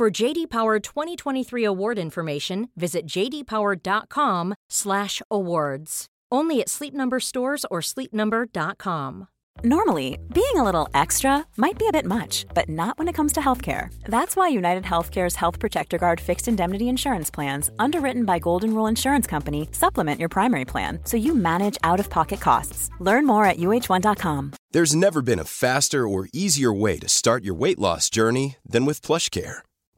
For JD Power 2023 award information, visit jdpower.com/awards. Only at Sleep Number stores or sleepnumber.com. Normally, being a little extra might be a bit much, but not when it comes to healthcare. That's why United Healthcare's Health Protector Guard fixed indemnity insurance plans, underwritten by Golden Rule Insurance Company, supplement your primary plan so you manage out-of-pocket costs. Learn more at uh1.com. There's never been a faster or easier way to start your weight loss journey than with PlushCare.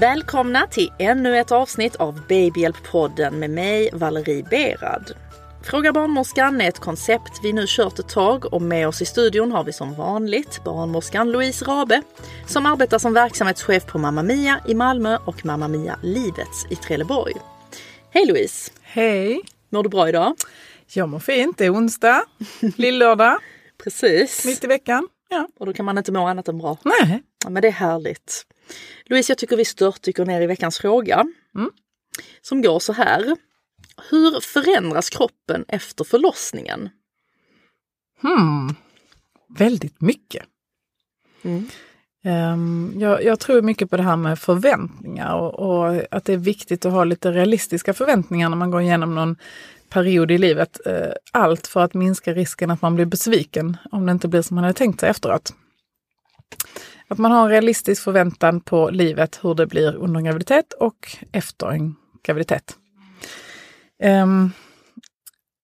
Välkomna till ännu ett avsnitt av Babyhjälp-podden med mig, Valerie Berad. Fråga barnmorskan är ett koncept vi nu kört ett tag och med oss i studion har vi som vanligt barnmorskan Louise Rabe som arbetar som verksamhetschef på Mamma Mia i Malmö och Mamma Mia Livets i Trelleborg. Hej Louise! Hej! Mår du bra idag? Jag mår fint. Det är onsdag, lillördag, Precis. mitt i veckan. Ja. Och då kan man inte må annat än bra. Nej. Ja, men det är härligt. Louise, jag tycker vi störtdyker ner i veckans fråga. Mm. Som går så här. Hur förändras kroppen efter förlossningen? Hmm. Väldigt mycket. Mm. Ehm, jag, jag tror mycket på det här med förväntningar och, och att det är viktigt att ha lite realistiska förväntningar när man går igenom någon period i livet. Eh, allt för att minska risken att man blir besviken om det inte blir som man hade tänkt sig efteråt. Att man har en realistisk förväntan på livet, hur det blir under en graviditet och efter en graviditet. Ehm,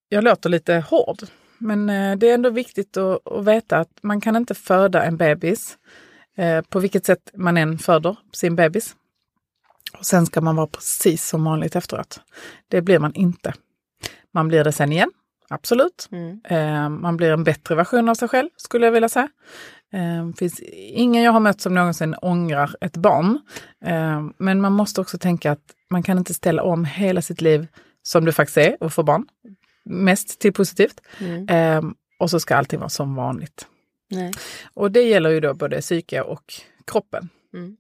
jag låter lite hård, men eh, det är ändå viktigt att, att veta att man kan inte föda en bebis eh, på vilket sätt man än föder sin bebis. Och sen ska man vara precis som vanligt efteråt. Det blir man inte. Man blir det sen igen, absolut. Mm. Eh, man blir en bättre version av sig själv, skulle jag vilja säga. Det finns ingen jag har mött som någonsin ångrar ett barn. Eh, men man måste också tänka att man kan inte ställa om hela sitt liv som det faktiskt är att få barn. Mest till positivt. Mm. Eh, och så ska allting vara som vanligt. Nej. Och det gäller ju då både psyke och kroppen. Mm.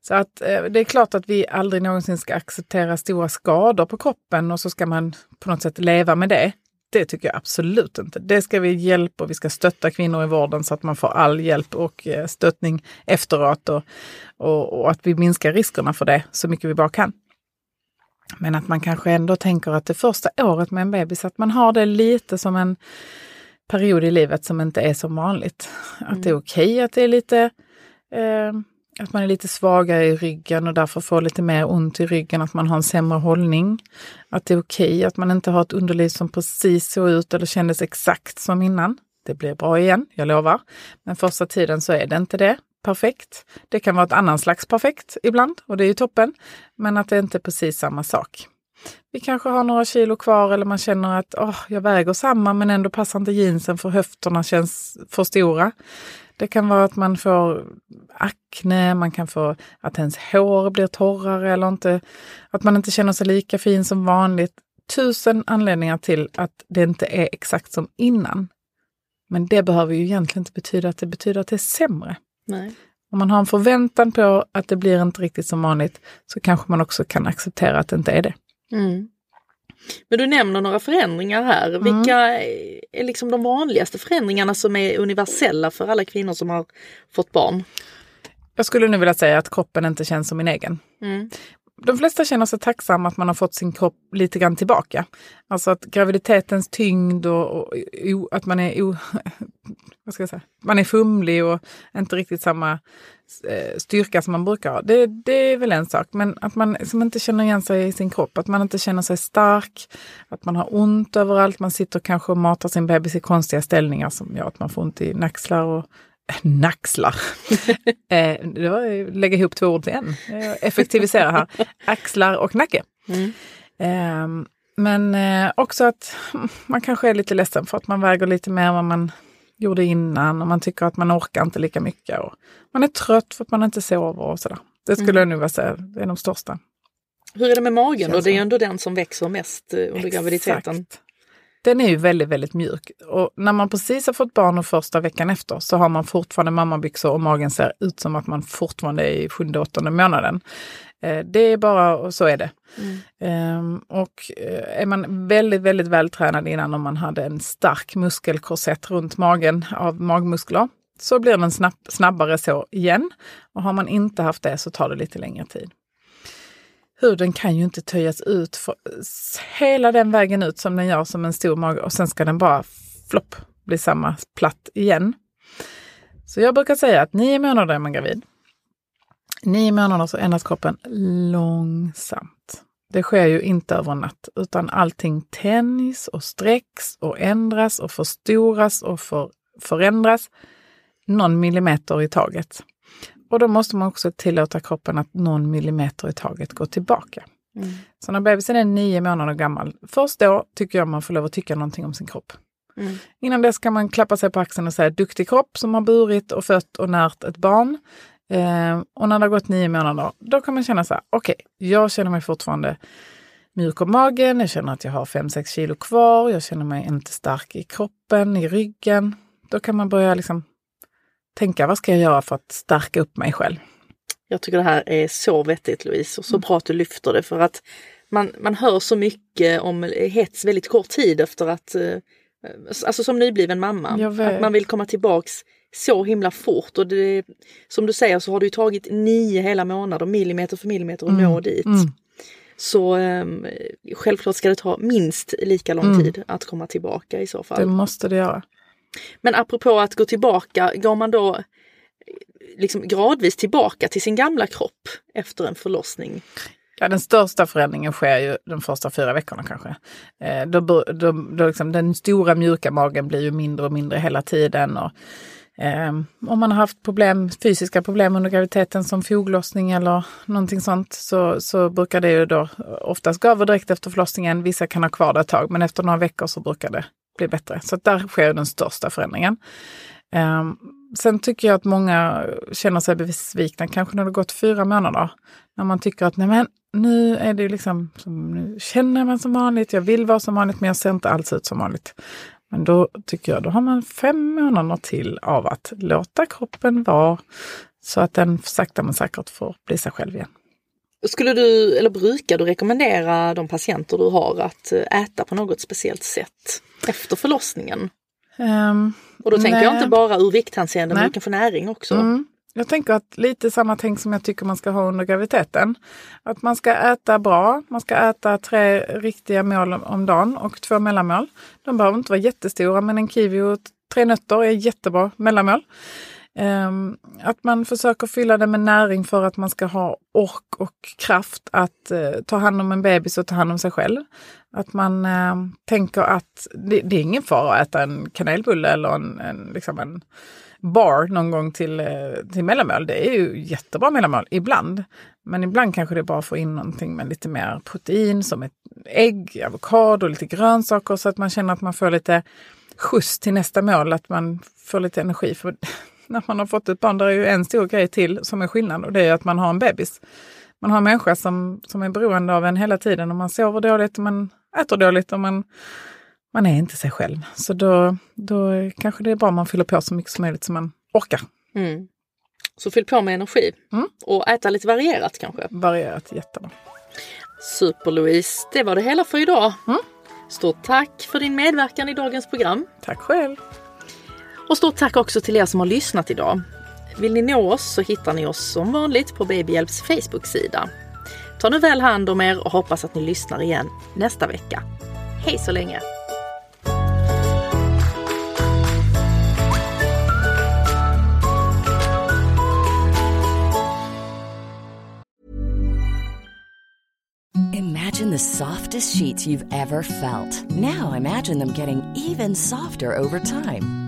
Så att eh, det är klart att vi aldrig någonsin ska acceptera stora skador på kroppen och så ska man på något sätt leva med det. Det tycker jag absolut inte. Det ska vi hjälpa och vi ska stötta kvinnor i vården så att man får all hjälp och eh, stöttning efteråt och, och, och att vi minskar riskerna för det så mycket vi bara kan. Men att man kanske ändå tänker att det första året med en bebis, att man har det lite som en period i livet som inte är som vanligt. Att det är okej att det är lite eh, att man är lite svagare i ryggen och därför får lite mer ont i ryggen, att man har en sämre hållning. Att det är okej att man inte har ett underliv som precis såg ut eller kändes exakt som innan. Det blir bra igen, jag lovar. Men första tiden så är det inte det perfekt. Det kan vara ett annan slags perfekt ibland och det är ju toppen. Men att det inte är precis samma sak. Vi kanske har några kilo kvar eller man känner att oh, jag väger samma men ändå passar inte jeansen för höfterna känns för stora. Det kan vara att man får akne, man kan få att ens hår blir torrare eller inte, att man inte känner sig lika fin som vanligt. Tusen anledningar till att det inte är exakt som innan. Men det behöver ju egentligen inte betyda att det betyder att det är sämre. Nej. Om man har en förväntan på att det blir inte riktigt som vanligt så kanske man också kan acceptera att det inte är det. Mm. Men du nämner några förändringar här. Vilka är liksom de vanligaste förändringarna som är universella för alla kvinnor som har fått barn? Jag skulle nu vilja säga att kroppen inte känns som min egen. Mm de flesta känner sig tacksamma att man har fått sin kropp lite grann tillbaka. Alltså att graviditetens tyngd och, och, och att man är, o, vad ska jag säga, man är fumlig och inte riktigt samma eh, styrka som man brukar ha. Det, det är väl en sak, men att man som inte känner igen sig i sin kropp, att man inte känner sig stark, att man har ont överallt, man sitter kanske och matar sin bebis i konstiga ställningar som gör att man får ont i naxlar och Naxlar. eh, lägga ihop två ord till en. Effektivisera här. Axlar och nacke. Mm. Eh, men eh, också att man kanske är lite ledsen för att man väger lite mer än vad man gjorde innan och man tycker att man orkar inte lika mycket. Och man är trött för att man inte sover och sådär. Det skulle mm. jag nu vilja säga, det är de största. Hur är det med magen då? Det är ändå den som växer mest eh, under Exakt. graviditeten. Den är ju väldigt, väldigt mjuk. Och när man precis har fått barn och första veckan efter så har man fortfarande mammabyxor och magen ser ut som att man fortfarande är i sjunde, åttonde månaden. Eh, det är bara, och så är det. Mm. Ehm, och eh, är man väldigt, väldigt vältränad innan om man hade en stark muskelkorsett runt magen av magmuskler så blir den snabb, snabbare så igen. Och har man inte haft det så tar det lite längre tid huden kan ju inte töjas ut för, hela den vägen ut som den gör som en stor mage och sen ska den bara flopp bli samma platt igen. Så jag brukar säga att nio månader är man gravid. Nio månader så ändras kroppen långsamt. Det sker ju inte över en natt, utan allting tänjs och sträcks och ändras och förstoras och för, förändras någon millimeter i taget. Och då måste man också tillåta kroppen att någon millimeter i taget gå tillbaka. Mm. Så när bebisen är nio månader gammal, först då tycker jag man får lov att tycka någonting om sin kropp. Mm. Innan dess kan man klappa sig på axeln och säga duktig kropp som har burit och fött och närt ett barn. Eh, och när det har gått nio månader, då kan man känna så här, okej, okay, jag känner mig fortfarande mjuk om magen, jag känner att jag har 5-6 kilo kvar, jag känner mig inte stark i kroppen, i ryggen. Då kan man börja liksom tänka vad ska jag göra för att stärka upp mig själv. Jag tycker det här är så vettigt Louise och så mm. bra att du lyfter det för att man, man hör så mycket om hets väldigt kort tid efter att, eh, alltså som nybliven mamma, att man vill komma tillbaks så himla fort och det, som du säger så har det tagit nio hela månader, millimeter för millimeter att mm. nå dit. Mm. Så um, självklart ska det ta minst lika lång mm. tid att komma tillbaka i så fall. Det måste det göra. Men apropå att gå tillbaka, går man då eh, liksom gradvis tillbaka till sin gamla kropp efter en förlossning? Ja, den största förändringen sker ju de första fyra veckorna kanske. Eh, då, då, då liksom, den stora mjuka magen blir ju mindre och mindre hela tiden. Och, eh, om man har haft problem, fysiska problem under graviditeten som foglossning eller någonting sånt så, så brukar det ju då oftast gå över direkt efter förlossningen. Vissa kan ha kvar det ett tag men efter några veckor så brukar det bli bättre. Så där sker den största förändringen. Um, sen tycker jag att många känner sig besvikna, kanske när det gått fyra månader. När man tycker att nej men, nu är det liksom, nu känner man som vanligt, jag vill vara som vanligt men jag ser inte alls ut som vanligt. Men då tycker jag, då har man fem månader till av att låta kroppen vara så att den sakta men säkert får bli sig själv igen. Skulle du, eller brukar du rekommendera de patienter du har att eh, äta på något speciellt sätt? Efter förlossningen? Um, och då tänker nej. jag inte bara ur vikthänseende, men för näring också. Mm. Jag tänker att lite samma tänk som jag tycker man ska ha under graviditeten. Att man ska äta bra, man ska äta tre riktiga mål om dagen och två mellanmål. De behöver inte vara jättestora men en kiwi och tre nötter är jättebra mellanmål. Um, att man försöker fylla det med näring för att man ska ha ork och kraft att uh, ta hand om en bebis och ta hand om sig själv. Att man eh, tänker att det, det, är ingen fara att äta en kanelbulle eller en, en, liksom en bar någon gång till, eh, till mellanmål. Det är ju jättebra mellanmål ibland. Men ibland kanske det är bra att få in någonting med lite mer protein som ett ägg, avokado, lite grönsaker så att man känner att man får lite skjuts till nästa mål, att man får lite energi. För när man har fått ett barn. där är ju en stor grej till som är skillnad och det är att man har en bebis. Man har en människa som, som är beroende av en hela tiden och man sover dåligt och man äter dåligt och man, man är inte sig själv. Så då, då kanske det är bra om man fyller på så mycket som möjligt så man orkar. Mm. Så fyll på med energi mm. och äta lite varierat kanske? Varierat, jättebra. Super Louise, det var det hela för idag. Mm. Stort tack för din medverkan i dagens program. Tack själv. Och stort tack också till er som har lyssnat idag. Vill ni nå oss så hittar ni oss som vanligt på Babyhjälps Facebook-sida. Ta nu väl hand om er och hoppas att ni lyssnar igen nästa vecka. Hej så länge! Imagine the softest sheets you've ever felt. Now imagine them getting even softer over time.